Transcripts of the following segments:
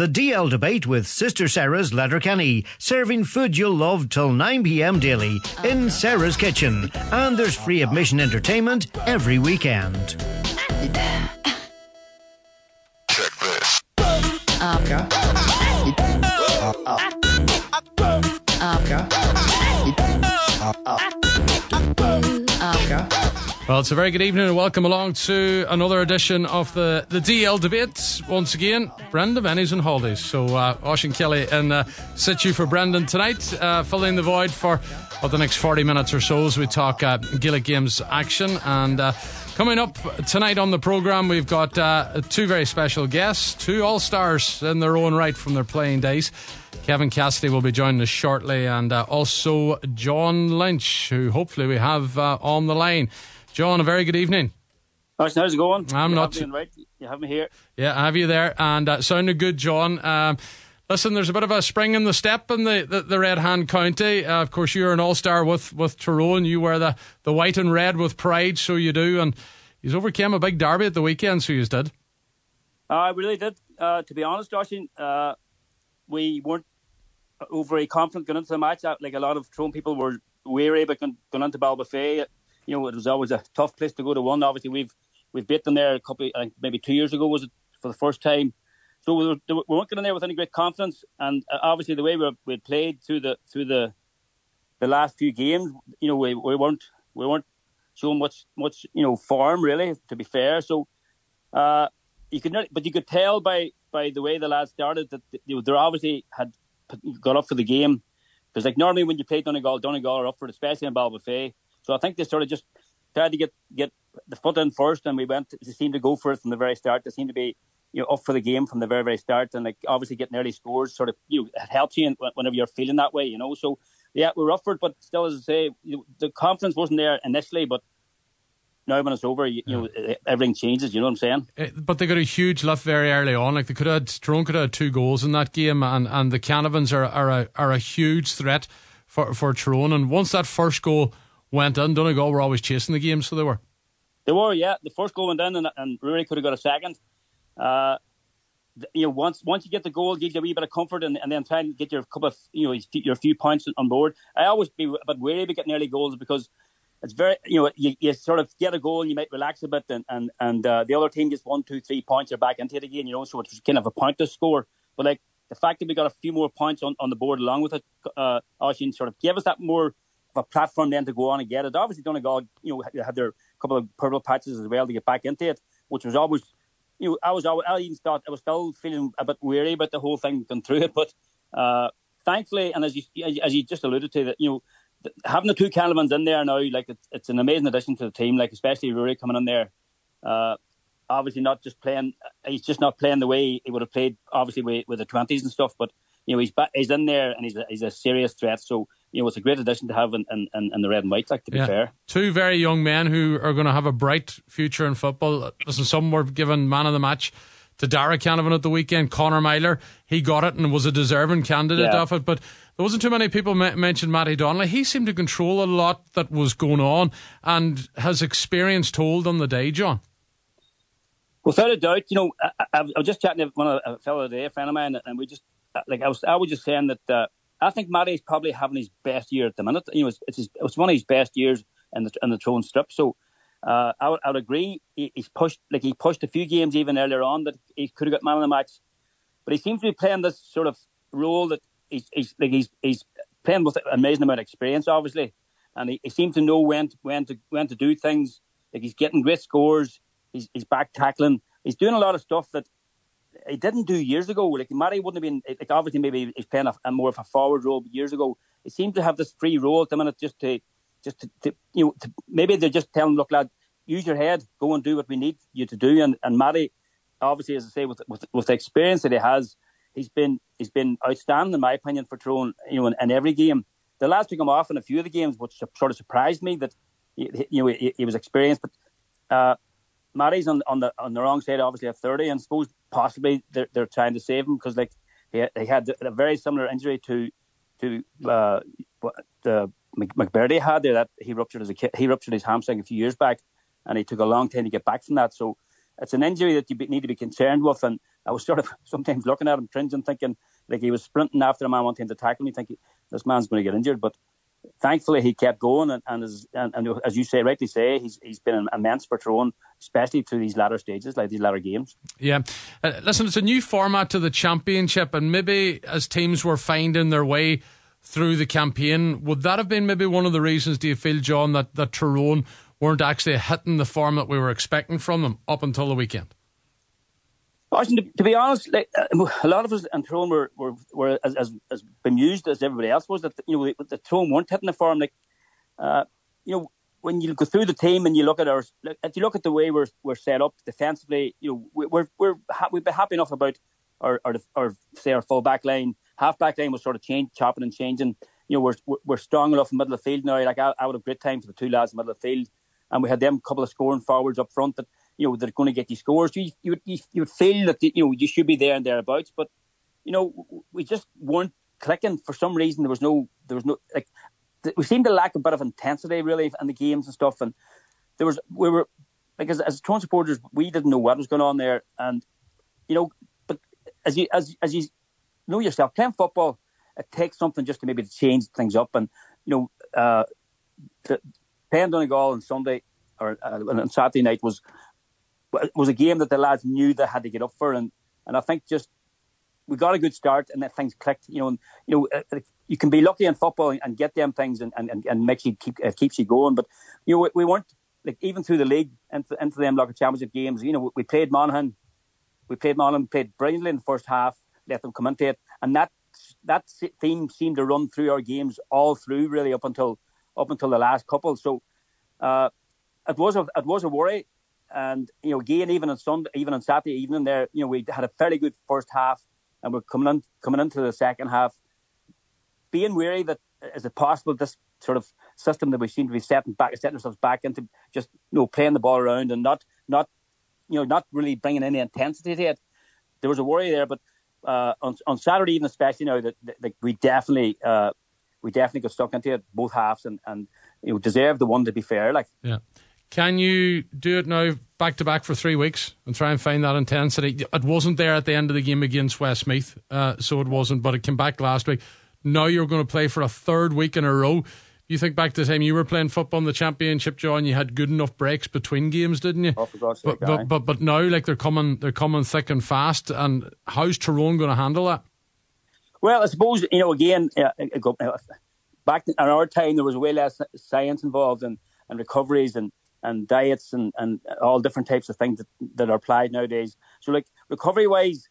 The DL debate with Sister Sara's Letterkenny, serving food you'll love till 9 pm daily in Sara's Kitchen. And there's free admission entertainment every weekend. Well, it's a very good evening and welcome along to another edition of the, the DL debate. Once again, Brendan Benny's on holidays. So, uh, and Kelly in uh, situ for Brendan tonight, uh, filling the void for well, the next 40 minutes or so as we talk uh, Gaelic Games action. And uh, coming up tonight on the programme, we've got uh, two very special guests, two All Stars in their own right from their playing days. Kevin Cassidy will be joining us shortly, and uh, also John Lynch, who hopefully we have uh, on the line. John, a very good evening. How's, how's it going? I'm you not- Have right. You have me here. Yeah, I have you there, and uh, sounded good, John. Um, listen, there's a bit of a spring in the step in the, the, the Red Hand County. Uh, of course, you're an all star with, with Tyrone. You wear the, the white and red with pride, so you do. And you overcame a big derby at the weekend, so you did. Uh, we really did. Uh, to be honest, Oisin, uh, we weren't overly confident going into the match. Uh, Like a lot of Tyrone people were weary about going, going into Ballybofey. You know, it was always a tough place to go to one. Obviously, we've we've beat them there a couple, I think maybe two years ago was it for the first time. So we, were, we weren't in there with any great confidence, and uh, obviously the way we we played through the through the the last few games, you know, we, we weren't we weren't showing much much you know form really. To be fair, so uh, you could not, but you could tell by by the way the lads started that know, they obviously had got up for the game because like normally when you play Donegal, Donegal are up for it, especially in Ballybofey. So I think they sort of just tried to get get the foot in first, and we went. They seemed to go for it from the very start. They seemed to be you know up for the game from the very very start, and like obviously getting early scores sort of you know, it helps you in- whenever you're feeling that way, you know. So yeah, we we're up for it, but still, as I say, you know, the confidence wasn't there initially, but. Now when it's over, you, you know everything changes. You know what I'm saying? Eh, But they got a huge lift very early on. Like they could have, Tyrone could have had two goals in that game, and, and the Canavans are, are, a, are a huge threat for, for Tyrone. And once that first goal went in, Donegal were always chasing the game, so they were. They were, yeah. The first goal went in, and, and could have got a second. Uh, you know, once once you get the goal, gives you a wee bit of comfort, and, and then try and get your couple of you know your few points on board. I always be a bit wary about getting early goals because it's very you know you, you sort of get a goal and you might relax a bit, and and and uh, the other team gets one, two, three points, you're back into it again. You know, so it's kind of a point to score. But like the fact that we got a few more points on, on the board along with it, uh, Oisin sort of gave us that more a platform then to go on and get it. Obviously, Donegal, you know, had their couple of purple patches as well to get back into it, which was always, you know, I was always, I even thought I was still feeling a bit weary about the whole thing going through it, but uh, thankfully, and as you as you just alluded to, that you know, having the two Canavans in there now, like it's, it's an amazing addition to the team. Like especially Rory coming in there, uh, obviously not just playing, he's just not playing the way he would have played, obviously with, with the twenties and stuff, but. You know he's back, he's in there and he's a, he's a serious threat. So you know it's a great addition to have in, in, in the red and white. Like to be fair, Two very young men who are going to have a bright future in football. Listen, some were given man of the match to Darragh Canavan at the weekend. Conor Meyler, he got it and was a deserving candidate Yeah. of it. But there wasn't too many people me- mentioned Matty Donnelly. He seemed to control a lot that was going on and has experience told on the day, John. Without a doubt, you know, I, I, I was just chatting to one of a fellow today, a friend of mine, and we just like I was, I was just saying that uh, I think Matty's probably having his best year at the minute. You know, it's it's, his, it's one of his best years in the in the Tyrone strip. So uh, I would I would agree. He, he's pushed like he pushed a few games even earlier on that he could have got man of the match, but he seems to be playing this sort of role that he's, he's like he's he's playing with an amazing amount of experience, obviously, and he, he seems to know when to, when to when to do things. Like he's getting great scores. He's he's back tackling. He's doing a lot of stuff that he didn't do years ago. Like Matty wouldn't have been like obviously maybe he's playing a, a more of a forward role years ago. He seemed to have this free role at the minute just to just to, to you know to, maybe they're just telling look lad, use your head, go and do what we need you to do. And and Matty, obviously as I say with with, with the experience that he has, he's been he's been outstanding in my opinion for Tyrone. You know in, in every game. The last took him off in a few of the games, which sort of surprised me that he, you know he, he was experienced, but. Uh, Matty's on on the on the wrong side, obviously at thirty, and suppose possibly they're they're trying to save him because like he he had a very similar injury to to uh, what the Mc- McBurdy had there that he ruptured kid. He ruptured his hamstring a few years back, and he took a long time to get back from that. So it's an injury that you need to be concerned with. And I was sort of sometimes looking at him, cringing, thinking like he was sprinting after a man wanting to tackle me, thinking this man's going to get injured. But thankfully, he kept going, and and, as, and, and as you say, rightly say, he's he's been immense for Tyrone, especially through these latter stages, like these latter games. Yeah, uh, listen, it's a new format to the championship, and maybe as teams were finding their way through the campaign, would that have been maybe one of the reasons? Do you feel, John, that that Tyrone weren't actually hitting the form that we were expecting from them up until the weekend? To, be honest, like, uh, a lot of us in Tyrone were, were, were as, as, as bemused as everybody else was that you know the, Tyrone weren't hitting the form. Like, uh, you know, when you go through the team and you look at our, if you look at the way we're we're set up defensively, you know, we're we're we've been happy enough about our our, our say our full back line, half back line was sort of change, chopping and changing. You know, we're we're strong enough in the middle of the field now. Like I, I would have great time for the two lads in the middle of the field and we had them couple of scoring forwards up front that you know they're going to get you scores. You you you, you would feel that you know you should be there and thereabouts, but you know we just weren't clicking for some reason. There was no there was no like we seemed to lack a bit of intensity really in the games and stuff, and there was we were like as as Tyrone supporters we didn't know what was going on there, and you know, but as you as as you know yourself playing football, it takes something just to maybe to change things up, and you know. Uh, the, playing Donegal on Sunday or uh, on Saturday night was was a game that the lads knew they had to get up for, and and I think just we got a good start and then things clicked. You know, and, you know, uh, you can be lucky in football and get them things and and, and makes you keep uh, keeps you going. But you know, we, we weren't like even through the league into into them like a championship games. You know, we played Monaghan, we played Monaghan, played brilliantly in the first half, let them come into it, and that that theme seemed to run through our games all through really up until up until the last couple. So uh, it was a it was a worry, and you know again even on Sunday, even on Saturday evening there, you know we had a fairly good first half, and we're coming in coming into the second half, being wary that is it possible this sort of system that we seem to be setting back setting ourselves back into just you know playing the ball around and not not you know not really bringing any intensity to it. There was a worry there, but uh, on on Saturday evening especially, you know that, that we definitely. Uh, we definitely got stuck into it both halves and, and you know deserve the one to be fair. Like yeah. Can you do it now back to back for three weeks and try and find that intensity? It wasn't there at the end of the game against Westmeath, uh, so it wasn't, but it came back last week. Now you're going to play for a third week in a row. You think back to the time you were playing football in the championship, John. You had good enough breaks between games, didn't you? Oh, for God's but, but, but but now, like they're coming, they're coming thick and fast. And how's Tyrone going to handle that? Well, I suppose you know. Again, uh, uh, back in our time, there was way less science involved and, and recoveries and, and diets and, and all different types of things that, that are applied nowadays. So, like recovery wise,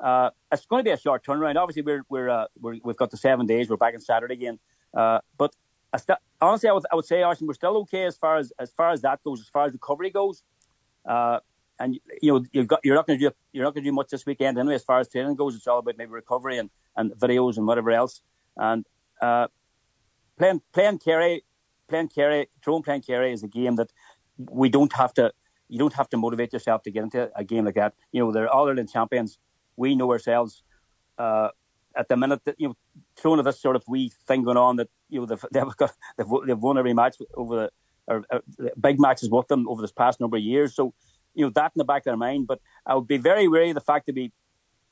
uh, it's going to be a short turnaround. Obviously, we're we're, uh, we have got the seven days. We're back on Saturday again. Uh, but st- honestly, I would I would say, Oisin, we're still okay as far as as far as that goes. As far as recovery goes, uh, and you know you've got you're not going to do you're not going to do much this weekend anyway. As far as training goes, it's all about maybe recovery and, and videos and whatever else. And uh, playing playing Kerry, playing Kerry, throwing playing Kerry is a game that we don't have to. You don't have to motivate yourself to get into a game like that. You know, they're all Ireland champions. We know ourselves. Uh, at the minute that you know, throwing of this sort of wee thing going on that you know they've they've got they've, they've won every match over the or big matches with them over this past number of years. So you know that in the back of their mind. But I would be very wary of the fact that we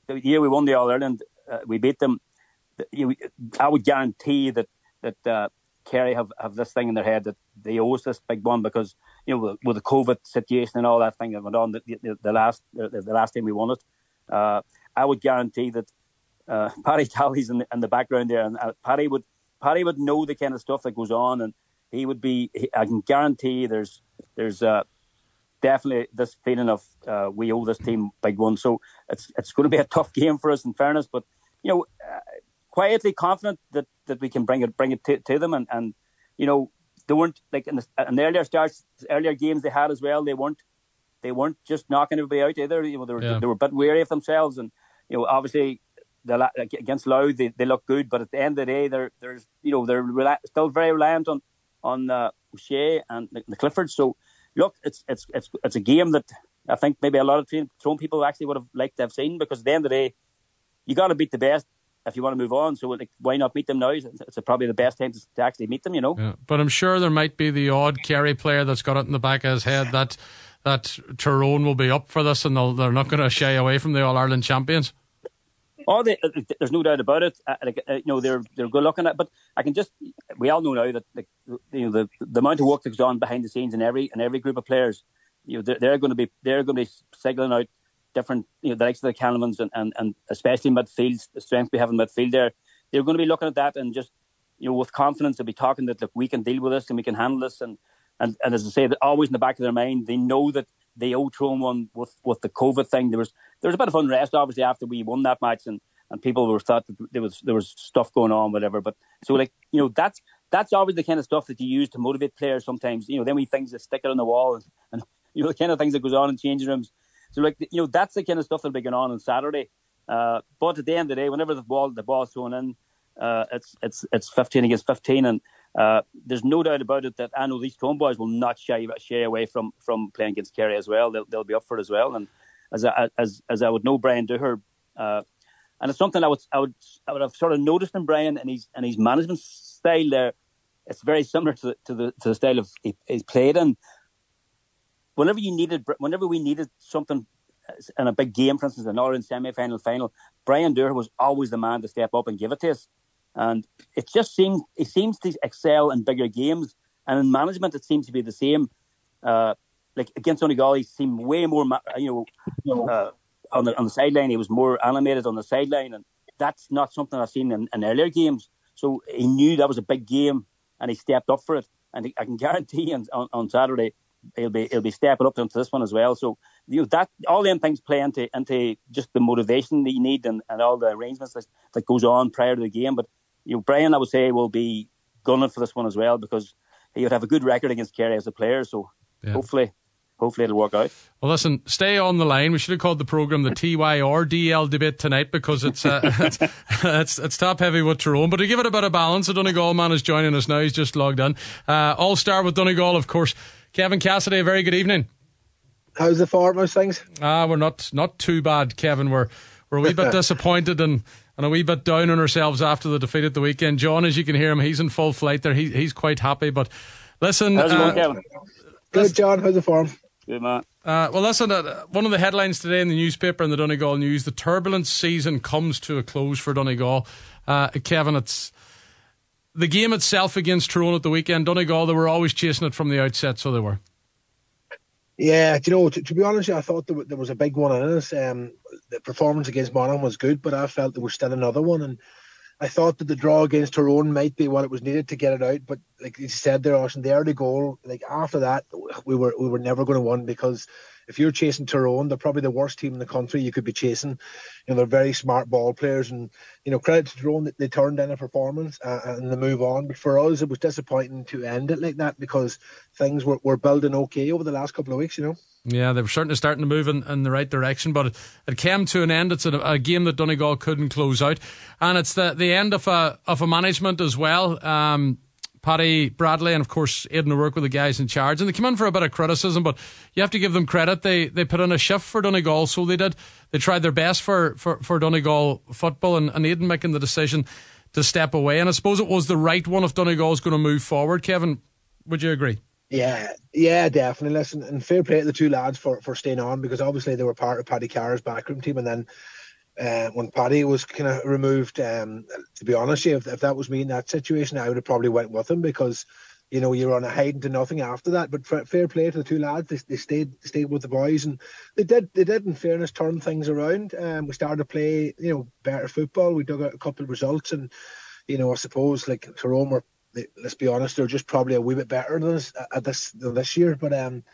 the year we won the All Ireland, uh, we beat them. You know, I would guarantee that that uh, Kerry have, have this thing in their head that they owe us this big one because you know with, the COVID situation and all that thing that went on the, the, the last the, the, last time we won it, uh, I would guarantee that uh, Paddy Tally's in the, in the background there, and uh, Paddy would Paddy would know the kind of stuff that goes on, and he would be. He, I can guarantee there's there's uh, definitely this feeling of uh, we owe this team big one. So it's it's going to be a tough game for us, in fairness, but you know uh, quietly confident that, that we can bring it bring it to, to them. And, and you know they weren't like in the, in the earlier starts earlier games they had as well they weren't they weren't just knocking everybody out either. You know they were yeah. they were a bit wary of themselves. And you know obviously the, against Louth they, they look good. But at the end of the day they're there's you know they're still very reliant on on uh, O'Shea and the, the Clifford. So look it's it's it's it's a game that I think maybe a lot of Tyrone people actually would have liked to have seen because at the end of the day you got to beat the best if you want to move on. So like, why not meet them now? It's, probably the best time to, actually meet them, you know. Yeah. But I'm sure there might be the odd Kerry player that's got it in the back of his head that that Tyrone will be up for this and they're not going to shy away from the All Ireland champions? Oh, they, uh, there's no doubt about it. Uh, uh, you know, they're they're good looking at. But I can just we all know now that the, you know the, the amount of work that's done behind the scenes in every in every group of players. You know, they're, they're going to be they're going to be signaling out different you know the likes of the Canavan's and, and, and especially midfield the strength we have in midfield there. They're going to be looking at that and just you know with confidence they'll be talking that look we can deal with this and we can handle this and and, and as I say, always in the back of their mind, they know that they owe Tyrone one with, with the COVID thing, there was there was a bit of unrest obviously after we won that match and and people were thought that there was there was stuff going on, whatever. But so like you know that's that's always the kind of stuff that you use to motivate players. Sometimes you know then we things that stick it on the wall and, and you know the kind of things that goes on in changing rooms. So like you know that's the kind of stuff that'll be going on on Saturday. Uh, but at the end of the day, whenever the ball the ball's thrown in, uh, it's it's it's fifteen against fifteen, and uh, there's no doubt about it that I know these Tyrone boys will not shy shy away from from playing against Kerry as well. They'll they'll be up for it as well. And as I, as as I would know, Brian Dooher, uh, and it's something I would I would I would have sort of noticed in Brian and his and his management style there. It's very similar to the to the, to the style of he, he's played in. Whenever you needed, whenever we needed something in a big game, for instance, an Ireland semi-final, final, Brian Dooher was always the man to step up and give it to us. And it just seems he seems to excel in bigger games, and in management it seems to be the same. Uh, like against Donegal, he seemed way more, you know, uh, on the on the sideline. He was more animated on the sideline, and that's not something I've seen in, in earlier games. So he knew that was a big game, and he stepped up for it. And I can guarantee on, on, on Saturday he'll be he'll be stepping up into this one as well. So you know that all them things play into into just the motivation that you need and, and all the arrangements that, that goes on prior to the game. But you know, Brian, I would say, will be gunning for this one as well because he would have a good record against Kerry as a player. So yeah. hopefully, hopefully it'll work out. Well, listen, stay on the line. We should have called the program the TYR debate tonight because it's uh, it's, it's, it's top heavy with Tyrone. But to give it a bit of balance, the Donegal man is joining us now. He's just logged in. Uh, All star with Donegal, of course. Kevin Cassidy, a very good evening. How's the farm? How's things? Ah, we're not not too bad, Kevin. We're we're a wee bit disappointed and and a wee bit down on ourselves after the defeat at the weekend. John, as you can hear him, he's in full flight there. He, he's quite happy. But listen, how's uh, going, Good, John. How's the farm? Good, man. Uh, well, listen, uh, one of the headlines today in the newspaper in the Donegal News: the turbulent season comes to a close for Donegal. Uh, Kevin, it's the game itself against Tyrone at the weekend. Donegal, they were always chasing it from the outset, so they were. Yeah, you know, to, to, be honest, I thought there, there, was a big one in us. Um, the performance against Monaghan was good, but I felt there was still another one, and I thought that the draw against Tyrone might be what it was needed to get it out. But like you said there, Oisin, the early goal, like after that, we were we were never going to win because if you're chasing Tyrone, they're probably the worst team in the country you could be chasing. You know, they're very smart ball players, and you know, credit to Tyrone that they turned in a performance uh, and they move on. But for us, it was disappointing to end it like that because things were, were building okay over the last couple of weeks. You know. Yeah, they were certainly starting to move in, in the right direction, but it, it came to an end. It's a, a, game that Donegal couldn't close out, and it's the the end of a of a management as well. Um, Paddy Bradley and of course Aidan O'Rourke were the guys in charge. And they came in for a bit of criticism but you have to give them credit. They they put in a shift for Donegal so they did. They tried their best for, for, for Donegal football and, and Aidan making the decision to step away. And I suppose it was the right one if Donegal is going to move forward. Kevin would you agree? Yeah, yeah, definitely. Listen, and fair play to the two lads for, for staying on because obviously they were part of Paddy Carr's backroom team, and then uh, when Paddy was kind of removed, um, to be honest, if, if that was me in that situation, I would have probably went with him because you know you're on a hiding to nothing after that. But fair play to the two lads; they, they stayed stayed with the boys, and they did they did in fairness turn things around. Um, we started to play you know better football. We dug out a couple of results, and you know I suppose like Tyrone were let's be honest, they're just probably a wee bit better than us at this this year. But um,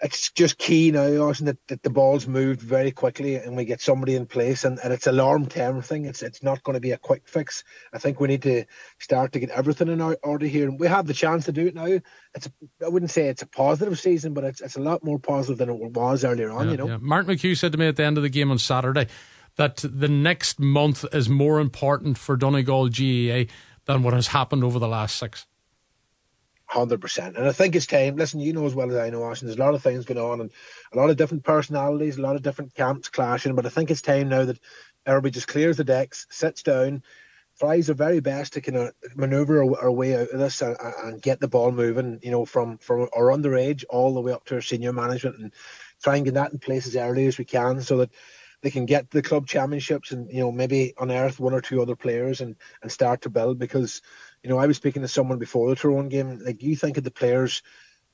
it's just key now, Oisin, that, that the ball's moved very quickly and we get somebody in place and, and it's a long term thing. It's it's not going to be a quick fix. I think we need to start to get everything in order here. And we have the chance to do it now. It's a, I wouldn't say it's a positive season, but it's it's a lot more positive than it was earlier on, yeah, you know. Yeah. Martin McHugh said to me at the end of the game on Saturday that the next month is more important for Donegal GAA than what has happened over the last six. Hundred percent, and I think it's time. Listen, you know as well as I know, Oisin. There's a lot of things going on, and a lot of different personalities, a lot of different camps clashing. But I think it's time now that everybody just clears the decks, sits down, tries their very best to kind of maneuver our way out of this and, and, get the ball moving, you know, from from our underage all the way up to our senior management and try and get that in place as early as we can so that they can get the club championships and you know maybe unearth one or two other players and and start to build because you know I was speaking to someone before the Tyrone game like you think of the players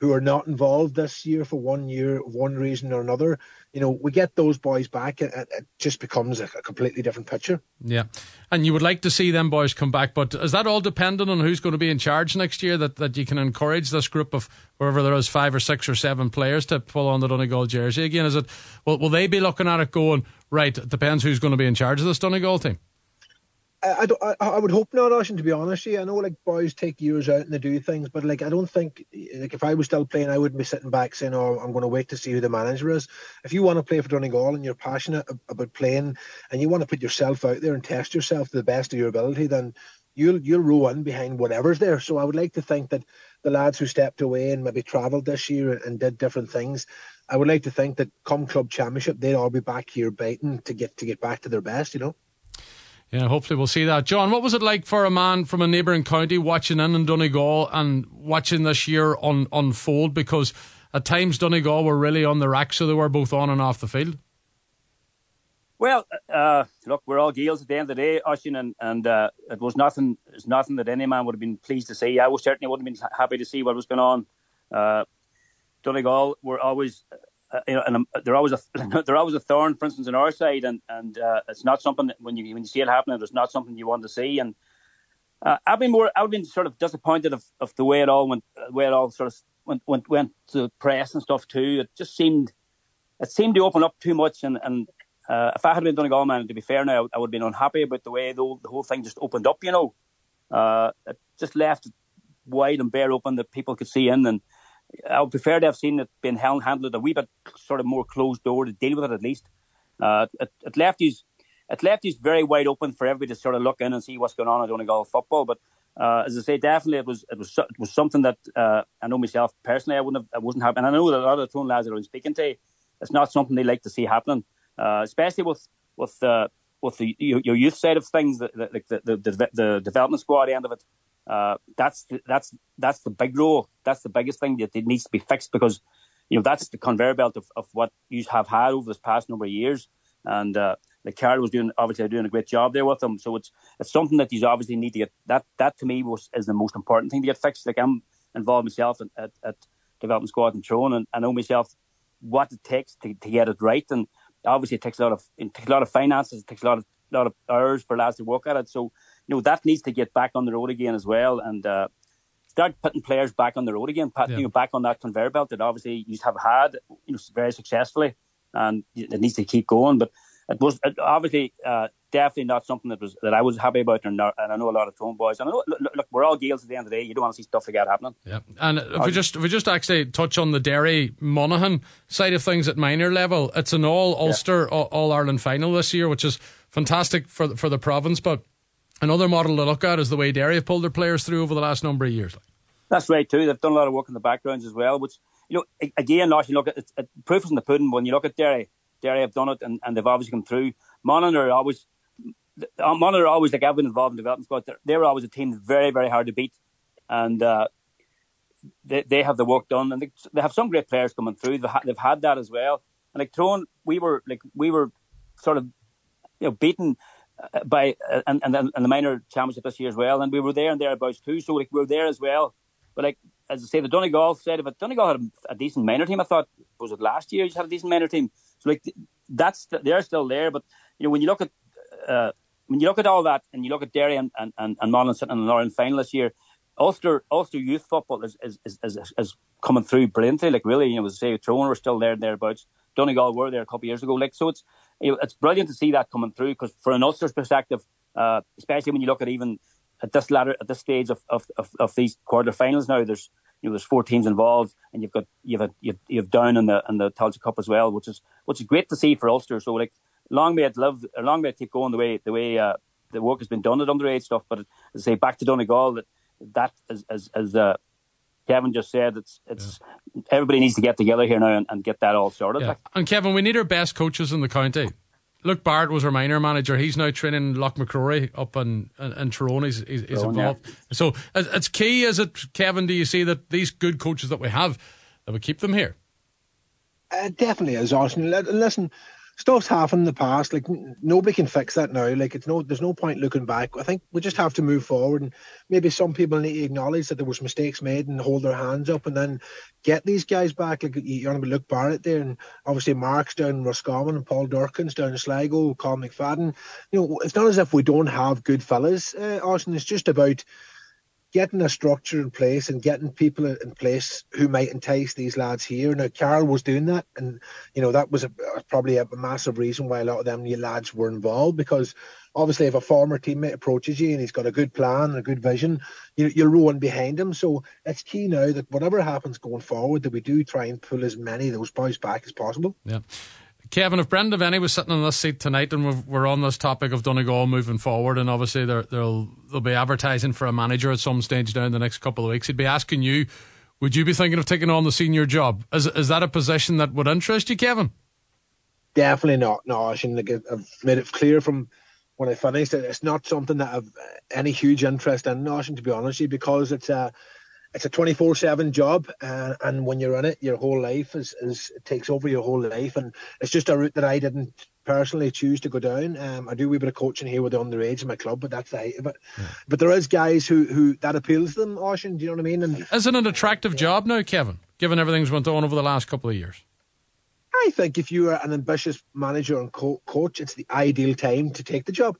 who are not involved this year for one year, one reason or another, you know, we get those boys back, and it just becomes a, completely different picture. Yeah, and you would like to see them boys come back, but is that all dependent on who's going to be in charge next year? That that you can encourage this group of wherever there is five or six or seven players to pull on the Donegal jersey again? Is it? Will will they be looking at it going right? It depends who's going to be in charge of this Donegal team. I, I, I, would hope not, Oisin, to be honest. Yeah, I know like boys take years out and they do things, but like I don't think like if I was still playing, I wouldn't be sitting back saying, "Oh, I'm going to wait to see who the manager is." If you want to play for Donegal and you're passionate about playing and you want to put yourself out there and test yourself to the best of your ability, then you'll you'll row in behind whatever's there. So I would like to think that the lads who stepped away and maybe travelled this year and did different things, I would like to think that come club championship, they'd all be back here biting to get to get back to their best. You know. Yeah, hopefully we'll see that. John, what was it like for a man from a neighbouring county watching in in Donegal and watching this year un- unfold? Because at times Donegal were really on the rack, so they were both on and off the field. Well, uh, look, we're all Gaels at the end of the day, Oisin, and, and uh, it was nothing. It's nothing that any man would have been pleased to see. I was certainly wouldn't have been happy to see what was going on. Uh, Donegal were always you know, and um, they're always a they're always a thorn, for instance, on our side, and and uh, it's not something that when you when you see it happening, it's not something you want to see. And uh, I've been more, I've been sort of disappointed of, of the way it all went, the way it all sort of went went went to press and stuff too. It just seemed, it seemed to open up too much, and and uh, if I had been Donegal man, to be fair now, I would have been unhappy about the way the, the whole thing just opened up. You know, uh, it just left wide and bare open that people could see in and I would prefer to have seen it being handled a wee bit sort of more closed door to deal with it at least. Uh, it, it left you it left you very wide open for everybody to sort of look in and see what's going on at Donegal football. But uh, as I say, definitely it was it was it was something that uh, I know myself personally I wouldn't have, I wasn't happy, and I know that a lot of the lads that I'm speaking to, it's not something they like to see happening, uh, especially with with uh, with the your, your, youth side of things, the the, the the, the development squad end of it. Uh, that's the, that's that's the big role. That's the biggest thing that needs to be fixed because you know that's the conveyor belt of, of what you have had over this past number of years. And uh, like Karl was doing, obviously doing a great job there with them. So it's it's something that you obviously need to get. That that to me was is the most important thing to get fixed. Like I'm involved myself at, at, at development squad and Tyrone, and I know myself what it takes to, to get it right. And obviously, it takes a lot of it takes a lot of finances. It takes a lot of lot of hours for lads to work at it. So you know that needs to get back on the road again as well, and uh, start putting players back on the road again, yeah. you know, back on that conveyor belt that obviously you have had, you know, very successfully, and it needs to keep going. But it was it obviously uh, definitely not something that was that I was happy about, and, and I know a lot of Tyrone boys. And know, look, look, we're all Gaels at the end of the day. You don't want to see stuff like that happening. Yeah, and if we just if we just actually touch on the Derry Monaghan side of things at minor level, it's an all Ulster yeah. all Ireland final this year, which is fantastic for the, for the province, but Another model to look at is the way Derry have pulled their players through over the last number of years. That's right too. They've done a lot of work in the backgrounds as well, which you know again, Lars, you look at it, proof is in the pudding. When you look at Derry, Derry have done it and, and they've obviously come through. Are always uh, are always like I've been involved in development squad. They're, they're always a team very very hard to beat, and uh, they they have the work done and they, they have some great players coming through. They've, ha- they've had that as well. And like Tyrone, we were like we were sort of you know beaten by and and and the minor championship this year as well, and we were there and thereabouts too. So like we were there as well. But like as I say, the Donegal said of it, Donegal had a, a, decent minor team. I thought was it last year? You had a decent minor team. So like that's they're still there. But you know when you look at uh, when you look at all that and you look at Derry and and and, and Monaghan sitting in the Ireland final this year, Ulster Ulster youth football is is, is is is coming through brilliantly. Like really, you know, as I say, Tyrone were still there and thereabouts. Donegal were there a couple of years ago. Like so, it's it's brilliant to see that coming through because for an Ulster's perspective, uh, especially when you look at even at this ladder at this stage of of, of, of these quarterfinals now, there's you know there's four teams involved, and you've got you've you've, you've down in the in the Tailteann Cup as well, which is which is great to see for Ulster. So like long may it live, long may it keep going the way the way uh, the work has been done at underage stuff. But as I say, back to Donegal, that that as as, as uh, Kevin just said, it's it's yeah. everybody needs to get together here now and, and get that all sorted. Yeah. And Kevin, we need our best coaches in the county. Luke Barrett was our minor manager. He's now training Loughmacrory up in in, in Tyrone. He's, he's, he's involved. Yeah. So it's key, is it, Kevin? Do you see that these good coaches that we have that we keep them here? Uh, definitely is, Oisin. Listen, stuff's happened in the past. Like nobody can fix that now. Like it's no, there's no point looking back. I think we just have to move forward, and maybe some people need to acknowledge that there was mistakes made and hold their hands up, and then get these guys back. Like you're going to Luke Barrett there, and obviously Mark's down in Roscommon, and Paul Durcan's down in Sligo, Colm McFadden. You know, it's not as if we don't have good fellas, uh, Oisin. It's just about getting a structure in place and getting people in place who might entice these lads here. Now, Karl was doing that, and you know that was a, probably a massive reason why a lot of them new lads were involved because obviously if a former teammate approaches you and he's got a good plan and a good vision, you, you're rowing behind him. So it's key now that whatever happens going forward, that we do try and pull as many of those boys back as possible. Yeah. Kevin, if Brendan Devaney was sitting in this seat tonight and we're on this topic of Donegal moving forward, and obviously they'll they'll be advertising for a manager at some stage down the next couple of weeks, he'd be asking you, would you be thinking of taking on the senior job? Is is that a position that would interest you, Kevin? Definitely not. No, I should I've made it clear from when I finished. It. It's not something that I've any huge interest in, Notion, to be honest with you, because it's a it's a 24 7 job uh, and when you're in it your whole life is, is it takes over your whole life. And it's just a route that i didn't personally choose to go down. Um, i do a wee bit of coaching here with the underage in my club but that's the height of it. Yeah. but there is guys who who that appeals to them Oisin, do you know what i mean? And is it an attractive yeah. job now kevin given everything's went on over the last couple of years? I think if you are an ambitious manager and co- coach it's the ideal time to take the job.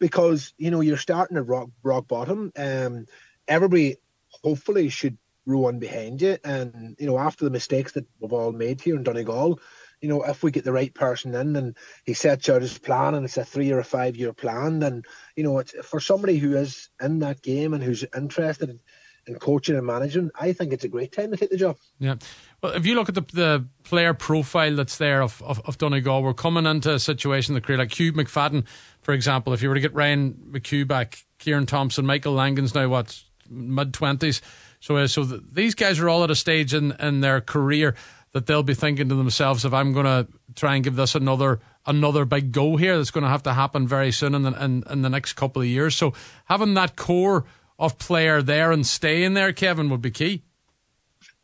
Because you know you're starting at rock rock bottom. Um everybody hopefully should row on behind you. And you know, after the mistakes that we've all made here in Donegal, you know, if we get the right person in and he sets out his plan and it's a three or a five year plan, then you know, it's for somebody who is in that game and who's interested in, in coaching and managing, I think it's a great time to take the job. Yeah. Well, if you look at the, the player profile that's there of, of, of Donegal, we're coming into a situation that create like Hugh McFadden, for example. If you were to get Ryan McHugh back, Ciaran Thompson, Michael Langan's now what mid twenties. So, uh, so these guys are all at a stage in, in their career that they'll be thinking to themselves, if I'm going to try and give this another another big go here, that's going to have to happen very soon in the, in, in the next couple of years. So, having that core of player there and staying there, Kevin, would be key.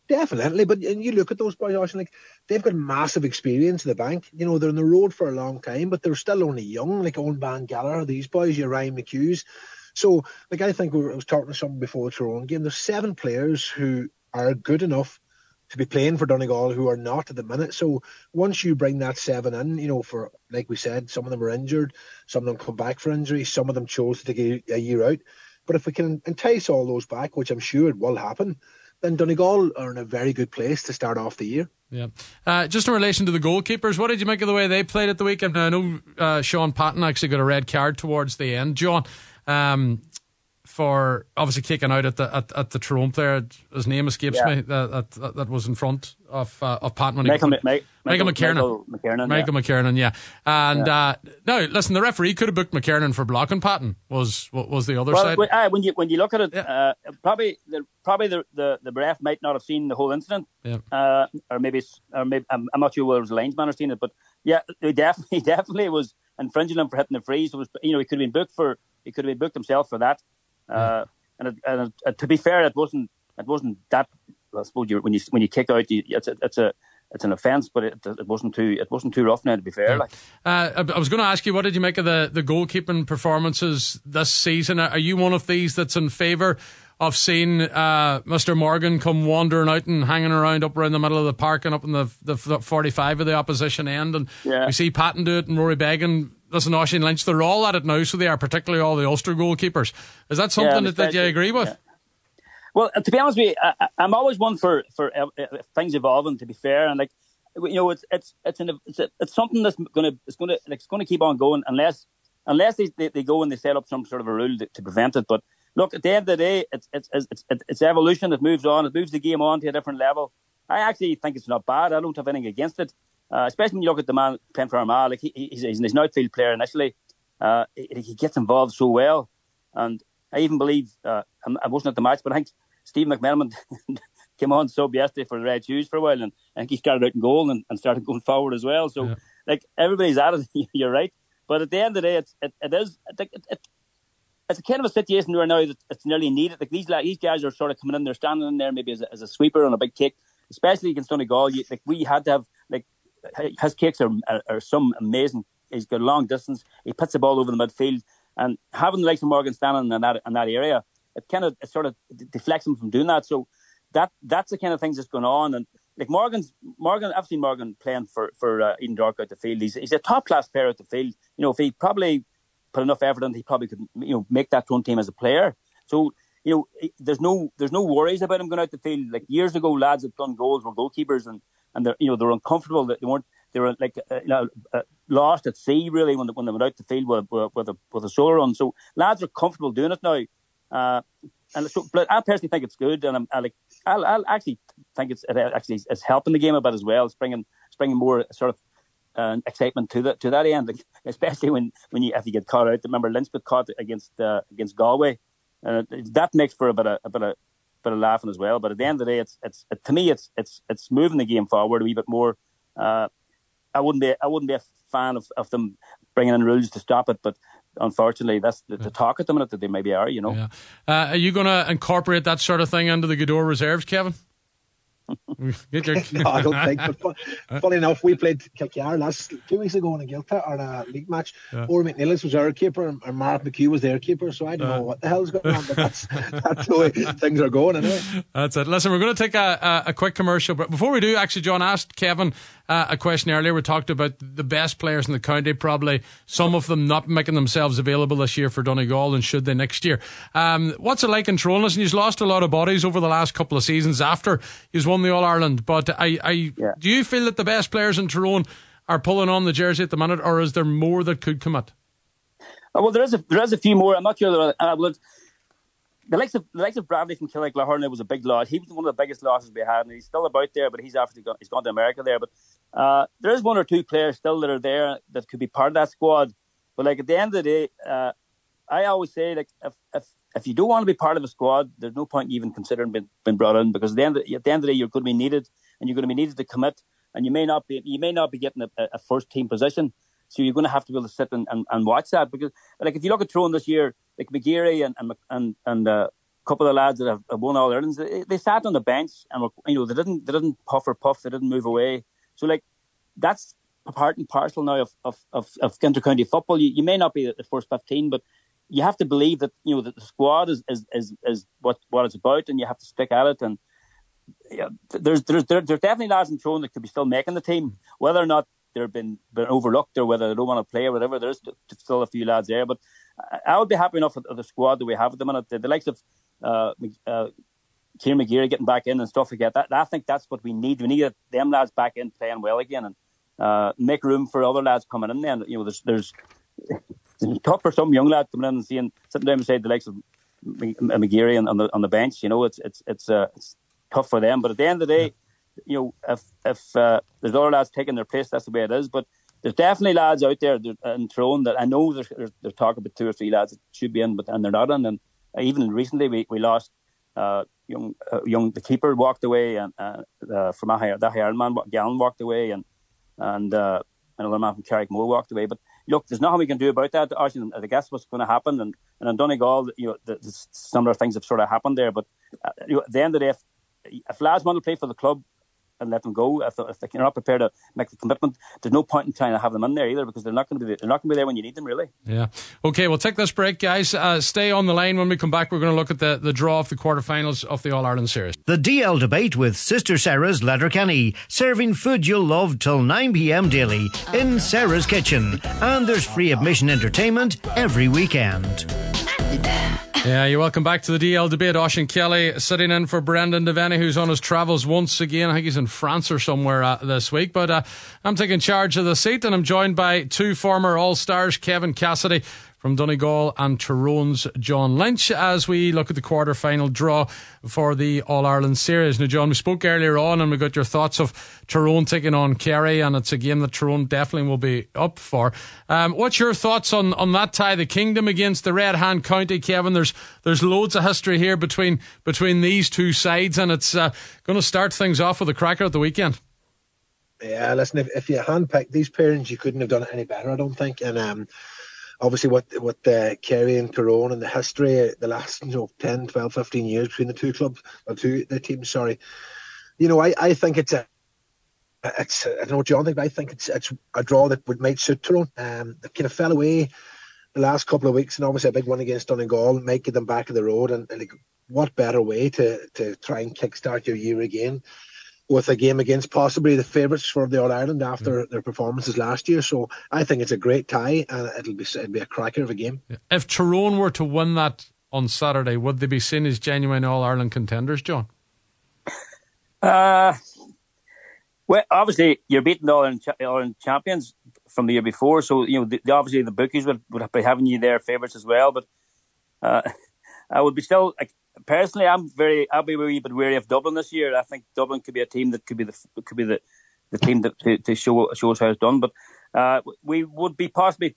Definitely, but and you look at those boys, like they've got massive experience in the bank. You know, they're in the road for a long time, but they're still only young. Like Eoghan Bán Gallagher, these boys, your Ryan McHughes, so, like, I think we were, I was talking to someone before the Tyrone game. There's seven players who are good enough to be playing for Donegal who are not at the minute. So once you bring that seven in, you know, for like we said, some of them are injured, some of them come back for injury, some of them chose to take a, a year out. But if we can entice all those back, which I'm sure it will happen, then Donegal are in a very good place to start off the year. Yeah. Uh, just in relation to the goalkeepers, what did you make of the way they played at the weekend? I know uh, Shaun Patton actually got a red card towards the end. John, um, for obviously kicking out at the at, at the Tyrone player. His name escapes yeah. me. That, that, that was in front of uh, of Pat when Michael, he, Michael, Michael, McKernan. Michael McKernan. Michael yeah. McKernan. Yeah. And yeah. Uh, no, listen, the referee could have booked McKernan for blocking Patton. Was was the other well, side? When, uh, when you when you look at it, uh, probably the probably the, the the ref might not have seen the whole incident. Yeah. Uh, or maybe or maybe I'm, I'm not sure whether it was a linesman or seen it, but yeah, he definitely definitely was infringing him for hitting the freeze. It was you know he could have been booked for he could have been booked himself for that. Uh, and, it, and it, uh, to be fair, it wasn't it wasn't that. I suppose you, when you when you kick out, you, it's a, it's a it's an offence, but it, it wasn't too it wasn't too rough now. To be fair, like uh, I was going to ask you, what did you make of the the goalkeeping performances this season? Are you one of these that's in favour of seeing uh, Mr. Morgan come wandering out and hanging around up around the middle of the park and up in the the forty five of the opposition end, and yeah. we see Patton do it and Rory Beggan listen, Oisin Lynch, they're all at it now, so they are, particularly all the Ulster goalkeepers. Is that something yeah, that, that, you agree with? Yeah. Well, to be honest with you, I, am always one for for uh, uh, things evolving. To be fair, and like you know, it's it's it's an, it's, a, it's something that's gonna it's gonna like, it's gonna keep on going unless unless they, they, they go and they set up some sort of a rule to, to, prevent it. But look, at the end of the day, it's it's it's it's, it's evolution. It moves on. It moves the game on to a different level. I actually think it's not bad. I don't have anything against it. Uh, especially when you look at the man playing for Armagh, like he, he's, he's an outfield player initially. Uh, he, he, gets involved so well, and I even believe uh, I wasn't at the match, but I think Steve McMenamin came on sub yesterday for the Red Shoes for a while, and I think he started out in goal and, and started going forward as well. So, yeah. like everybody's at it. You're right, but at the end of the day, it's it, it is it, it, it's a kind of a situation where now it's nearly needed. Like these these guys are sort of coming in, they're standing in there maybe as a, as a sweeper on a big kick, especially against Donegal. You, like we had to have like his kicks are, are, are some amazing. He's got long distance. He puts the ball over the midfield, and having the likes of Morgan standing in that in that area, it kind of it sort of deflects him from doing that. So that that's the kind of things that's going on. And like Morgan's Morgan, I've seen Morgan playing for for uh, Edendork out the field. He's he's a top class player at the field. You know, if he probably put enough effort in, he probably could you know make that one team as a player. So you know, there's no there's no worries about him going out the field. Like years ago, lads that done goals were goalkeepers, and and they're you know they're uncomfortable. That they weren't they were like uh, you know, uh, lost at sea really when they, when they went out the field with with, a with a shoulder on. So lads are comfortable doing it now. Uh, and so, but I personally think it's good, and I'm I like I'll, I'll actually think it's it actually it's helping the game a bit as well. It's bringing it's bringing more sort of uh, excitement to that to that end, especially when when you if you get caught out. Remember Lynch got caught against uh, against Galway, uh, that makes for a bit of a bit of bit of laughing as well. But at the end of the day, it's it's it, to me it's it's it's moving the game forward a wee bit more. Uh, I wouldn't be I wouldn't be a fan of, of them bringing in rules to stop it, but unfortunately, that's the, the, talk at the minute that they maybe are. You know, yeah. uh, are you going to incorporate that sort of thing into the Gweedore reserves, Kevin? No, I don't think. But funny enough, we played Kilcar last two weeks ago in a Gilta or a league match. Yeah. Or McNeilis was our keeper, and, Mark McHugh was their keeper. So I don't uh, know what the hell's going on, but that's that's the way things are going. Anyway. That's it. Listen, we're going to take a, a, a quick commercial, but before we do, actually, John asked Kevin uh, a question earlier. We talked about the best players in the county, probably some of them not making themselves available this year for Donegal, and should they next year? Um, what's it like in Tyrone? And you've lost a lot of bodies over the last couple of seasons after you've won the All Ireland, but I, I yeah. do you feel that the best players in Tyrone are pulling on the jersey at the minute, or is there more that could come at? Uh, well, there is a there is a few more. I'm not sure. That, uh, well, the likes of the likes of Bradley from Killick was a big loss. He was one of the biggest losses we had, and he's still about there, but he's after gone, he's gone to America there. But uh, there is one or two players still that are there that could be part of that squad. But like at the end of the day, uh, I always say like if if if you don't want to be part of a squad, there's no point even considering being, being brought in because at the end of, at the end of the day, you're going to be needed, and you're going to be needed to commit, and you may not be you may not be getting a, a first team position. So you're going to have to be able to sit and, and, and watch that because, like, if you look at Tyrone this year, like McGeary and and and, and uh, a couple of lads that have, won all Irelands, they, they, sat on the bench and were, you know they didn't they didn't puff or puff, they didn't move away. So like that's part and parcel now of of of, of county football. You, you may not be the first fifteen, but you have to believe that you know that the squad is is is, is what what it's about, and you have to stick at it. And there's there's there, there's definitely lads in Tyrone that could be still making the team, whether or not they've been been overlooked or whether they don't want to play or whatever. There's still a few lads there, but I would be happy enough with the squad that we have at the minute. The, the likes of uh, uh, Kieran McGeary getting back in and stuff like that. that. I think that's what we need. We need them lads back in playing well again and uh, make room for other lads coming in. Then you know, there's there's tough for some young lads coming in and seeing sitting down beside the likes of McGeary on, on the on the bench. You know, it's it's it's uh, it's tough for them. But at the end of the day, you know, if if uh, there's other lads taking their place, that's the way it is. But there's definitely lads out there in Tyrone that I know there's, there's, there's talk about two or three lads that should be in, but and they're not in. And even recently, we, we lost uh, young uh, young the keeper walked away, and uh, uh, from a higher the higher man Gallen walked away, and and uh, another man from Carrickmore walked away. But look, there's nothing we can do about that. Actually, I guess what's going to happen, and and in Donegal, you know, the, the, of things have sort of happened there. But uh, you know, at the end of the day, if, if lads want to play for the club, and let them go. If, if they're not prepared to make the commitment, there's no point in trying to have them in there either because they're not going to be they're not going to be there when you need them really. Yeah. Okay, we'll take this break, guys. Uh, stay on the line. When we come back, we're going to look at the, the draw of the quarterfinals of the All Ireland Series. The DL debate with Sister Sara's Letterkenny, serving food you'll love till 9 p.m. daily in Sara's Kitchen, and there's free admission entertainment every weekend. Yeah, you're welcome back to the DL debate. Oisin Kelly sitting in for Brendan Devaney, who's on his travels once again. I think he's in France or somewhere uh, this week. But uh, I'm taking charge of the seat, and I'm joined by two former All Stars, Kevin Cassidy from Donegal and Tyrone's John Lynch as we look at the quarter final draw for the All Ireland series. Now, John, we spoke earlier on and we got your thoughts of Tyrone taking on Kerry, and it's a game that Tyrone definitely will be up for. Um, what's your thoughts on, on that tie, the Kingdom against the Red Hand County, Kevin? There's there's loads of history here between between these two sides, and it's uh, going to start things off with a cracker at the weekend. Yeah, listen, if, if you handpicked these pairings, you couldn't have done it any better, I don't think. And um, obviously, what what uh, Kerry and Tyrone and the history, the last you know 10, 12, 15 years between the two clubs, or two the teams, sorry. You know, I, I think it's a it's I don't know what John think, but I think it's it's a draw that would might suit Tyrone. Um, they kind of fell away the last couple of weeks, and obviously a big one against Donegal might get them back of the road. And, and like, what better way to to try and kickstart your year again with a game against possibly the favourites for the All Ireland after mm. their performances last year. So I think it's a great tie, and it'll be it'll be a cracker of a game. If Tyrone were to win that on Saturday, would they be seen as genuine All Ireland contenders, John? Uh, well, obviously you're beating the All Ireland champions from the year before, so you know the, the, obviously the bookies would, would be having you their favourites as well. But uh, I would be still like personally, I'm very I'll be a wee bit wary of Dublin this year. I think Dublin could be a team that could be the could be the the team that to, to show show us how it's done. But uh, we would be possibly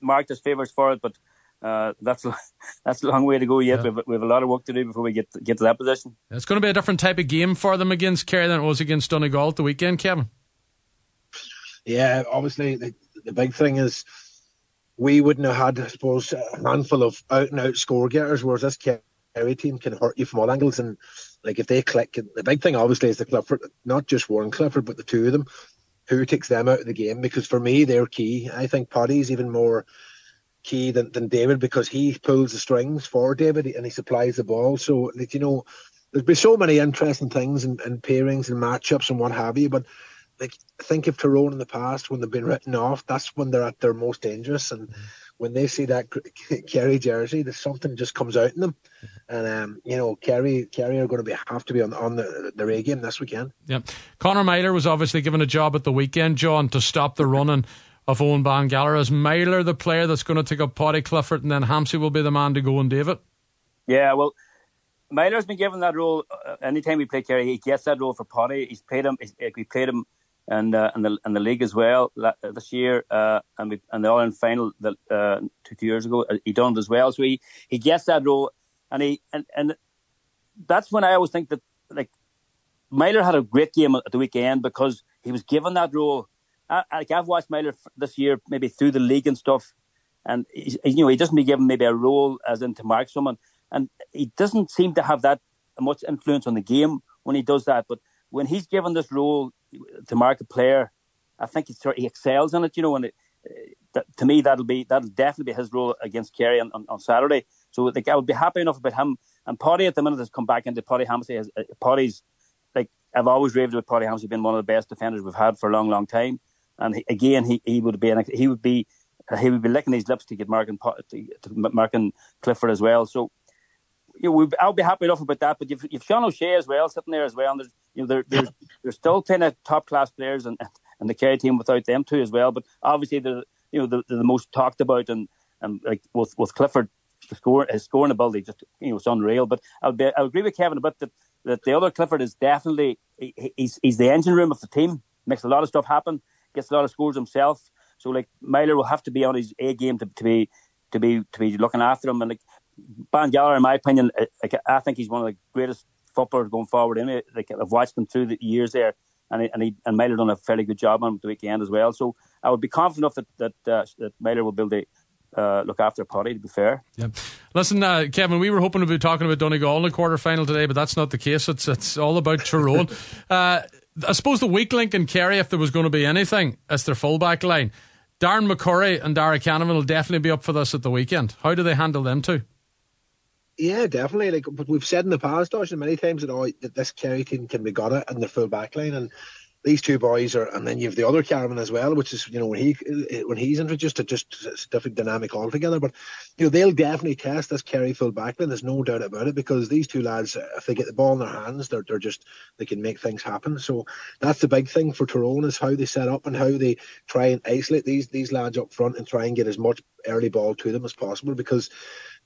marked as favourites for it, but. Uh, that's that's a long way to go yet. Yeah. We've, we have a lot of work to do before we get to, get to that position. It's going to be a different type of game for them against Kerry than it was against Donegal at the weekend, Kevin. Yeah, obviously the, the big thing is we wouldn't have had, I suppose, a handful of out and out score getters, whereas this Kerry team can hurt you from all angles. And like if they click, the big thing obviously is the Clifford, not just Warren Clifford, but the two of them. Who takes them out of the game? Because for me, they're key. I think Paddy's even more key than, than David because he pulls the strings for David and he supplies the ball. So, like, you know, there's been so many interesting things and, and pairings and matchups and what have you. But like, think of Tyrone in the past when they've been written off. That's when they're at their most dangerous. And mm-hmm when they see that Kerry jersey, there's something just comes out in them. And um, you know, Kerry Kerry are going to be have to be on on the the A game this weekend. Yeah, Conor Meyler was obviously given a job at the weekend, John, to stop the running of Eoghan Bán Gallagher. Is Meyler the player that's going to take up Paddy Clifford, and then Hampsey will be the man to go and David? Yeah, well. Meyler's been given that role uh, anytime we play Kerry. He gets that role for Paddy. He's played him. He's, we played him and uh, and the and the league as well this year, uh, and we and the Ireland final that uh, two, two years ago uh, he done it as well. So he, he gets that role, and he and and that's when I always think that like Meyler had a great game at the weekend because he was given that role. I, like I've watched Meyler this year, maybe through the league and stuff, and he, you know he doesn't be given maybe a role as in to mark someone, and he doesn't seem to have that much influence on the game when he does that. But when he's given this role, to mark a player, I think he, he excels in it. You know, and it, that, to me that'll be that'll definitely be his role against Kerry on, on, on Saturday. So like, I would be happy enough about him. And Paddy at the minute has come back into Paddy Hampsey. Has, uh, Paddy's like I've always raved about Paddy Hampsey being one of the best defenders we've had for a long, long time. And he, again, he, he would be he would be he would be licking his lips to get marking to, to marking Clifford as well. So you know, I'll be happy enough about that. But you've, you've Sean O'Shea as well sitting there as well. And there's you know there, there's there's still kind of top class players and and the Kerry team without them too as well. But obviously they're you know the the most talked about and and like with with Clifford the score his scoring ability just you know it's unreal. But I'll be I'll agree with Kevin a bit that that the other Clifford is definitely he, he's he's the engine room of the team. Makes a lot of stuff happen. Gets a lot of scores himself. So like Meyler will have to be on his A game to, to be to be to be looking after him. And like Bán Gallagher, in my opinion, like, I think he's one of the greatest footballers going forward. Anyway, like I've watched him through the years there, and he, and he and done a fairly good job on him the weekend as well. So I would be confident enough that that uh, that will build a. Uh, look after Paddy, to be fair. Yeah. Listen, uh, Kevin, we were hoping to be talking about Donegal in the quarter final today, but that's not the case. It's it's all about Tyrone. uh, I suppose the weak link in Kerry, if there was going to be anything, is their fullback line. Darren McCurry and Darragh Canavan will definitely be up for this at the weekend. How do they handle them two? Yeah, definitely. Like, but we've said in the past, Dawson, many times that, oh, that this Kerry team can be got at in the full back line, and these two boys are, and then you have the other Canavan as well, which is you know when he when he's introduced, it just it's different dynamic altogether. But you know they'll definitely test this Kerry full back line. There's no doubt about it because these two lads, if they get the ball in their hands, they're they're just they can make things happen. So that's the big thing for Tyrone is how they set up and how they try and isolate these these lads up front and try and get as much early ball to them as possible because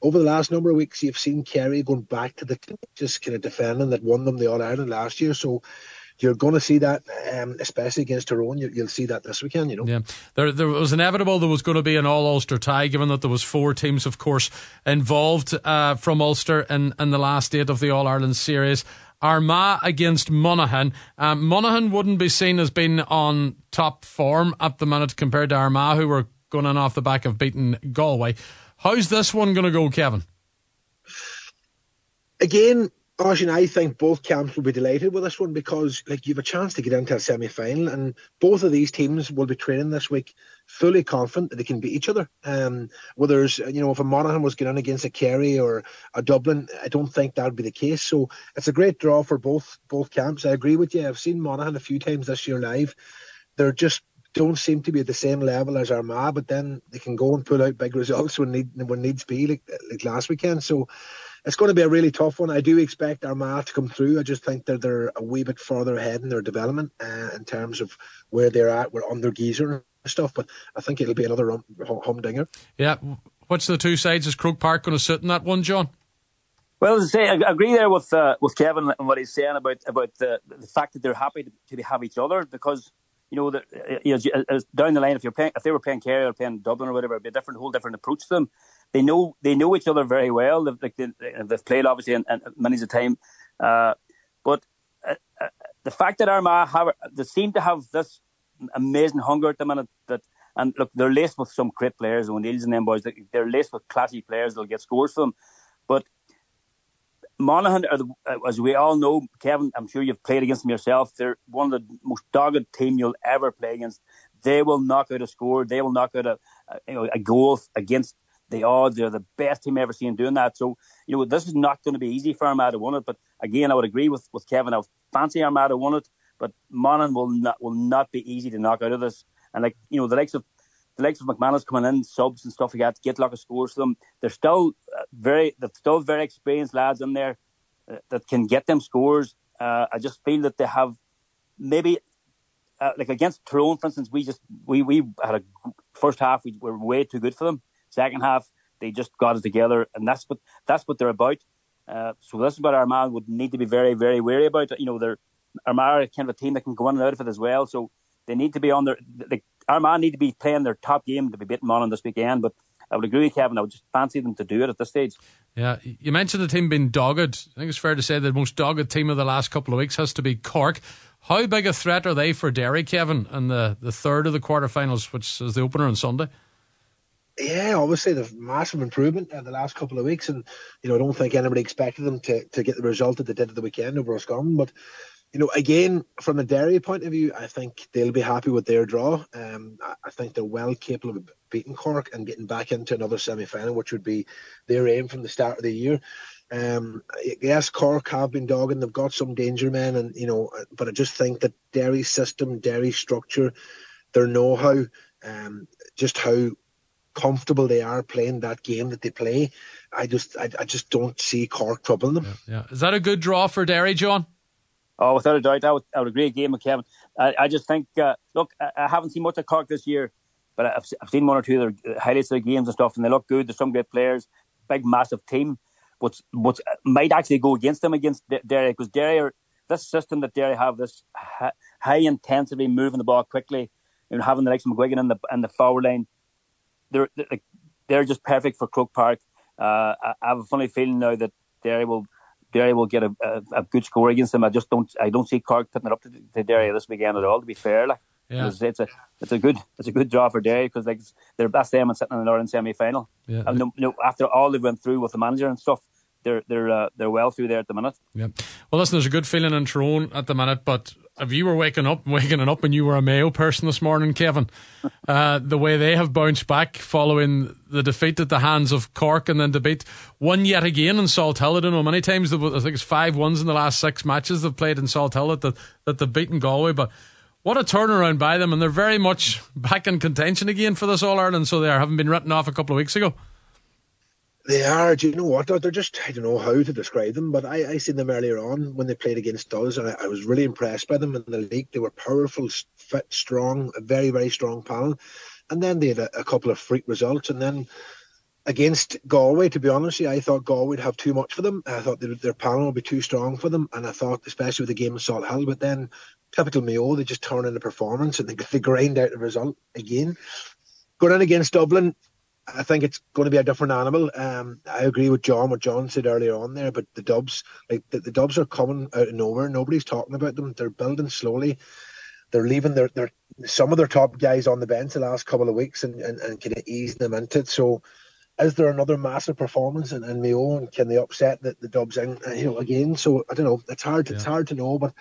over the last number of weeks, you've seen Kerry going back to the just kind of defending that won them the All Ireland last year. So you're going to see that, um, especially against Tyrone. You, will see that this weekend. You know, yeah, there, there was inevitable there was going to be an all Ulster tie, given that there was four teams, of course, involved uh, from Ulster in, in the last eight of the All Ireland series. Armagh against Monaghan. Um, Monaghan wouldn't be seen as being on top form at the minute compared to Armagh, who were going on off the back of beating Galway. How's this one going to go, Kevin? Again, Oisin, I think both camps will be delighted with this one because, like, you have a chance to get into a semi-final, and both of these teams will be training this week, fully confident that they can beat each other. Um, whether it's you know, if a Monaghan was going against a Kerry or a Dublin, I don't think that would be the case. So it's a great draw for both both camps. I agree with you. I've seen Monaghan a few times this year live. They're just don't seem to be at the same level as Armagh, but then they can go and pull out big results when need when needs be, like like last weekend. So it's going to be a really tough one. I do expect Armagh to come through. I just think that they're a wee bit further ahead in their development uh, in terms of where they're at. We're under Geezer and stuff, but I think it'll be another hum- humdinger. Yeah. What's the two sides? Is Croke Park going to sit in that one, John? Well, as I say, I agree there with uh, with Kevin and what he's saying about about the, the fact that they're happy to, to have each other because you know, that, know, down the line, if you're if they were playing Kerry or playing Dublin or whatever, it'd be a different, whole different approach to them. They know they know each other very well. They've, like they, have played obviously and, and many's a time, uh, but uh, uh, the fact that Armagh have they seem to have this amazing hunger at the minute that. And look, they're laced with some great players, O'Neill's and them boys. They're laced with classy players they'll get scores them. But Monaghan, are as we all know, Kevin, I'm sure you've played against them yourself. They're one of the most dogged team you'll ever play against. They will knock out a score. They will knock out a, a, you know, a goal against the odds. They're the best team I've ever seen doing that. So, you know, this is not going to be easy for Armagh to win it. But again, I would agree with, with Kevin. I fancy Armagh to win it, but Monaghan will not will not be easy to knock out of this. And like you know, the likes of the likes of McManus coming in, subs and stuff like that, get a lot of scores for them. They're still uh, very, they're still very experienced lads in there uh, that can get them scores. Uh, I just feel that they have maybe, uh, like against Tyrone, for instance, we just we we had a first half we were way too good for them. Second half they just got it together, and that's what that's what they're about. Uh, so this is what Armagh would need to be very very wary about. You know, they're Armagh kind of a team that can go in and out of it as well. So they need to be on their like Armagh need to be playing their top game to be beating on this weekend. But I would agree with Kevin. I would just fancy them to do it at this stage. Yeah, you mentioned the team being dogged. I think it's fair to say the most dogged team of the last couple of weeks has to be Cork. How big a threat are they for Derry, Kevin, and the, the third of the quarterfinals, which is the opener on Sunday? Yeah, obviously the massive improvement in the last couple of weeks, and you know I don't think anybody expected them to, to get the result that they did at the weekend over Roscommon. But you know, again, from a Derry point of view, I think they'll be happy with their draw. Um, I think they're well capable of beating Cork and getting back into another semi final, which would be their aim from the start of the year. Um, yes, Cork have been dogging. They've got some danger men, and you know, but I just think that Derry's system, Derry's structure, their know-how, um, just how comfortable they are playing that game that they play. I just, I, I just don't see Cork troubling them. Yeah, yeah. Is that a good draw for Derry, John? Oh, without a doubt, I would, I would agree again with Kevin. I, I just think, uh, look, I, I, haven't seen much of Cork this year, but I've, I've seen one or two of their highlights of their games and stuff, and they look good. There's some great players, big, massive team, but what might actually go against them against Derry, because Derry are, this system that Derry have, this high intensity, moving the ball quickly, and having the likes of McGuigan in the in the forward line, they're they're, just perfect for Croke Park. Uh, I have a funny feeling now that Derry will Derry will get a, a, a, good score against them. I just don't I don't see Cork putting it up to, to Derry this weekend at all. To be fair, like yeah. it's, a it's a good it's a good draw for Derry because like they're best them and sitting in the Northern semi final. Yeah. And no, no, after all they went through with the manager and stuff, they're they're uh, they're well through there at the minute. Yeah. Well, listen, there's a good feeling in Tyrone at the minute, but if you were waking up, waking up, and you were a Mayo person this morning, Kevin, uh, the way they have bounced back following the defeat at the hands of Cork and then defeat one yet again in Salthill. I don't know many times. I think it's five ones in the last six matches they've played in Salthill that the, that they've beaten Galway, but. What a turnaround by them, and they're very much back in contention again for this All Ireland. So they are, having been written off a couple of weeks ago. They are. Do you know what? They're just, I don't know how to describe them, but I, I seen them earlier on when they played against us, and I, I was really impressed by them in the league. They were powerful, fit, strong, a very, very strong panel. And then they had a, a couple of freak results. And then against Galway, to be honest, I thought Galway would have too much for them. I thought their, panel would be too strong for them. And I thought, especially with the game of Salthill, but then typical Mayo, they just turn in the performance and they, they grind out the result again. Going in against Dublin, I think it's going to be a different animal. Um, I agree with John what John said earlier on there, but the Dubs, like the, the Dubs, are coming out of nowhere. Nobody's talking about them. They're building slowly. They're leaving their, their some of their top guys on the bench the last couple of weeks and, and, and kind of easing them into it. So, is there another massive performance in, in Mayo and can they upset the, the Dubs in you know again? So I don't know. It's hard. Yeah. It's hard to know, but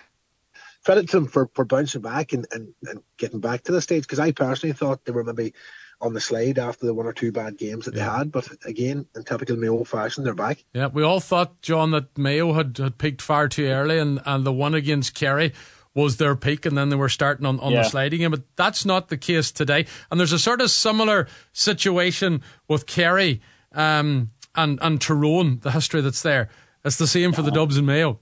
credit to them for, for bouncing back and, and, and getting back to the stage because I personally thought they were maybe on the slide after the one or two bad games that yeah. they had. But again, in typical Mayo fashion, they're back. Yeah, we all thought, John, that Mayo had, had peaked far too early, and, and the one against Kerry was their peak, and then they were starting on, on yeah. the sliding game. But that's not the case today. And there's a sort of similar situation with Kerry um, and, and Tyrone, the history that's there. It's the same for the Dubs and Mayo.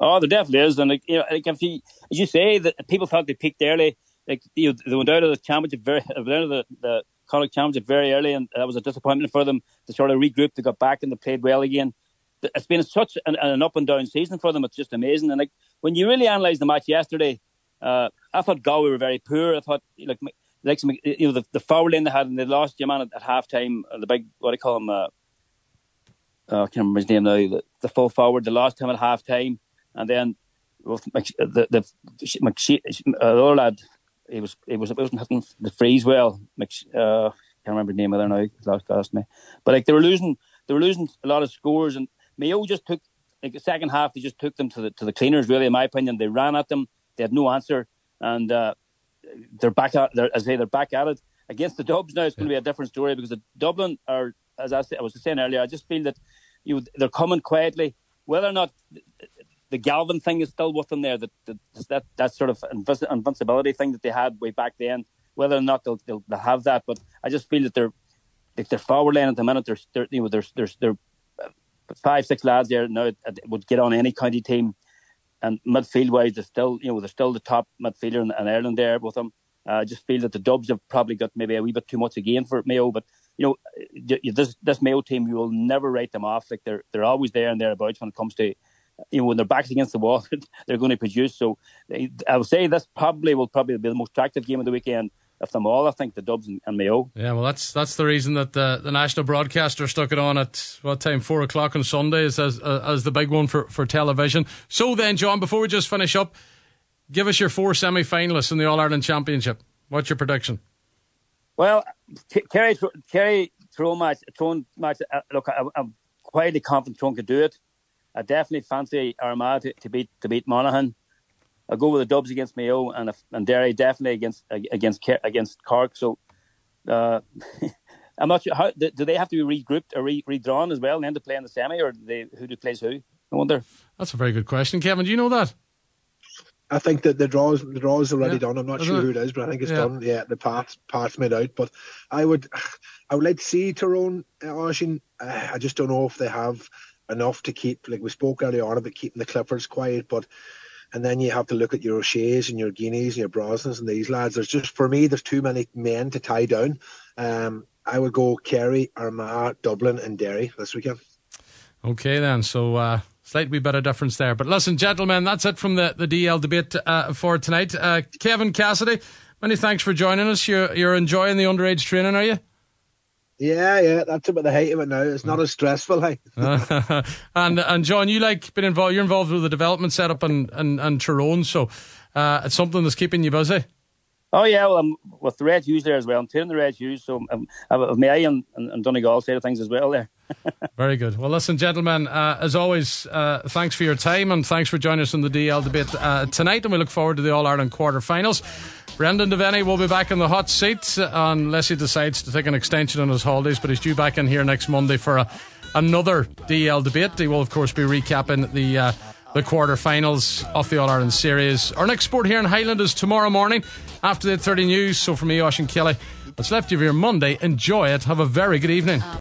Oh, there definitely is, and like, you know, like if you, as you say, that people thought they peaked early like you know, they went out of the championship very, out of the, the Connacht championship very early, and that was a disappointment for them. They sort of regrouped, they got back and they played well again. It's been such an, an up and down season for them. It's just amazing. And like when you really analyse the match yesterday, uh, I thought Galway were very poor. I thought like like some, you know the, the forward line they had and they lost Yaman at, at half time. Uh, the big what do you call him? Uh, uh, I can't remember his name now. The, the full forward. They lost him at half time, and then well, the the, the, the other lad he was he was it wasn't hitting the frees well. Uh, can't remember the name of their now. Lost cost me. But like they were losing, they were losing a lot of scores, and Mayo just took like the second half. They just took them to the to the cleaners. Really, in my opinion, they ran at them. They had no answer, and uh, they're back at. They're, as I say, they're back at it against the Dubs. Now it's going to be a different story because the Dublin are, as I, I was saying earlier, I just feel that you they're coming quietly. Whether or not the Gavin thing is still with them there. That that that sort of invincibility thing that they had way back then. Whether or not they'll they'll, they'll have that, but I just feel that they're their forward line at the minute. There's you know there's there's there five six lads there now would get on any county team, and midfield wise they're still you know they're still the top midfielder in, in Ireland there with them. Uh, I just feel that the Dubs have probably got maybe a wee bit too much again for Mayo, but you know this this Mayo team you will never write them off. Like they're they're always there and thereabouts when it comes to you know, when their backs against the wall, they're going to produce. So I would say this probably will probably be the most attractive game of the weekend of them all. I think the Dubs and, and Mayo. Yeah, well, that's that's the reason that the, the national broadcaster stuck it on at what time? Four o'clock on Sunday as as, as the big one for, for television. So then, John, before we just finish up, give us your four semi finalists in the All Ireland Championship. What's your prediction? Well, Kerry Kerry Tyrone match, Tyrone match. Uh, look, I, I'm quietly confident Tyrone could do it. I definitely fancy Armagh to, to beat to beat Monaghan. I'll go with the Dubs against Mayo and and Derry definitely against against against Cork. So uh, I'm not sure how do they have to be regrouped or re, redrawn as well and then to play in the semi or they who do plays who? I wonder. That's a very good question, Kevin. Do you know that? I think that the draws the draws already yeah. done. I'm not Is sure it? who it is, but I think it's yeah. done. Yeah, the path path made out. But I would I would like to see Tyrone uh, Oisín. Uh, I just don't know if they have enough to keep, like we spoke earlier on about keeping the Cliffords quiet, but and then you have to look at your O'Shea's and your Geaneys and your Brosnans and these lads. There's just for me, there's too many men to tie down. Um, I would go Kerry, Armagh, Dublin, and Derry this weekend. Okay, then. So uh, slightly bit of difference there. But listen, gentlemen, that's it from the the DL debate uh, for tonight. Uh, Kevin Cassidy, many thanks for joining us. You're you're enjoying the underage training, are you? Yeah, yeah, that's about the height of it now. It's not as stressful, like. and and John, you like been involved. You're involved with the development setup and and and Tyrone, so uh, it's something that's keeping you busy. Oh yeah, well, I'm with the Red Hughs there as well. I'm taking the Red Hughs, so I'm, I'm my eye and, and Donegal side of things as well there. Very good. Well, listen, gentlemen, uh, as always, uh, thanks for your time and thanks for joining us in the DL debate uh, tonight. And we look forward to the All Ireland quarter finals. Brendan Devaney will be back in the hot seat unless he decides to take an extension on his holidays, but he's due back in here next Monday for a, another DL debate. He will, of course, be recapping the uh, the quarter-finals of the All Ireland Series. Our next sport here in Highland is tomorrow morning after the 30 news. So for me, Oisín Kelly, what's left of your Monday, enjoy it. Have a very good evening.